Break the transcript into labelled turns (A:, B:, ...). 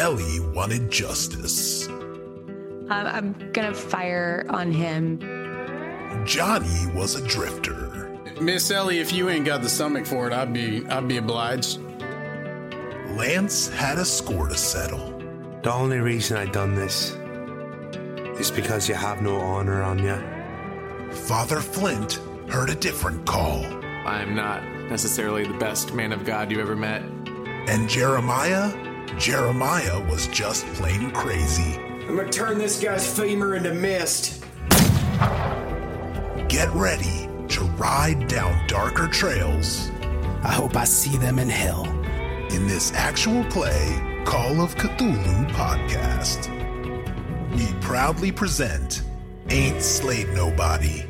A: Ellie wanted justice.
B: Um, I'm gonna fire on him.
A: Johnny was a drifter.
C: Miss Ellie, if you ain't got the stomach for it, I'd be I'd be obliged.
A: Lance had a score to settle.
D: The only reason I done this is because you have no honor on you.
A: Father Flint heard a different call.
E: I'm not necessarily the best man of God you ever met.
A: And Jeremiah? Jeremiah was just plain crazy.
F: I'm gonna turn this guy's femur into mist.
A: Get ready to ride down darker trails
G: I hope I see them in hell.
A: in this actual play Call of Cthulhu podcast. We proudly present Ain't Slayed Nobody.